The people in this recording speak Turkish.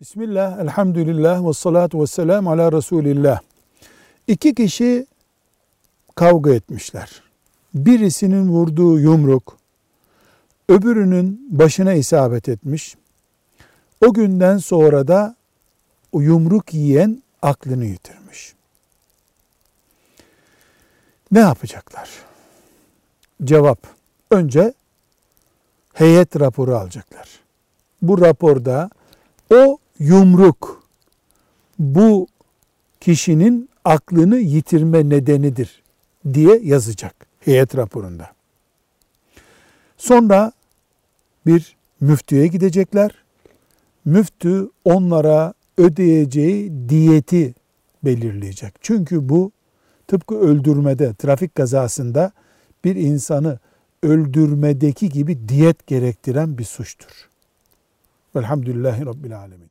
Bismillah, elhamdülillah ve salatu ve selam ala Resulillah. İki kişi kavga etmişler. Birisinin vurduğu yumruk, öbürünün başına isabet etmiş. O günden sonra da o yumruk yiyen aklını yitirmiş. Ne yapacaklar? Cevap. Önce heyet raporu alacaklar. Bu raporda o yumruk bu kişinin aklını yitirme nedenidir diye yazacak heyet raporunda. Sonra bir müftüye gidecekler. Müftü onlara ödeyeceği diyeti belirleyecek. Çünkü bu tıpkı öldürmede, trafik kazasında bir insanı öldürmedeki gibi diyet gerektiren bir suçtur. Velhamdülillahi Rabbil Alemin.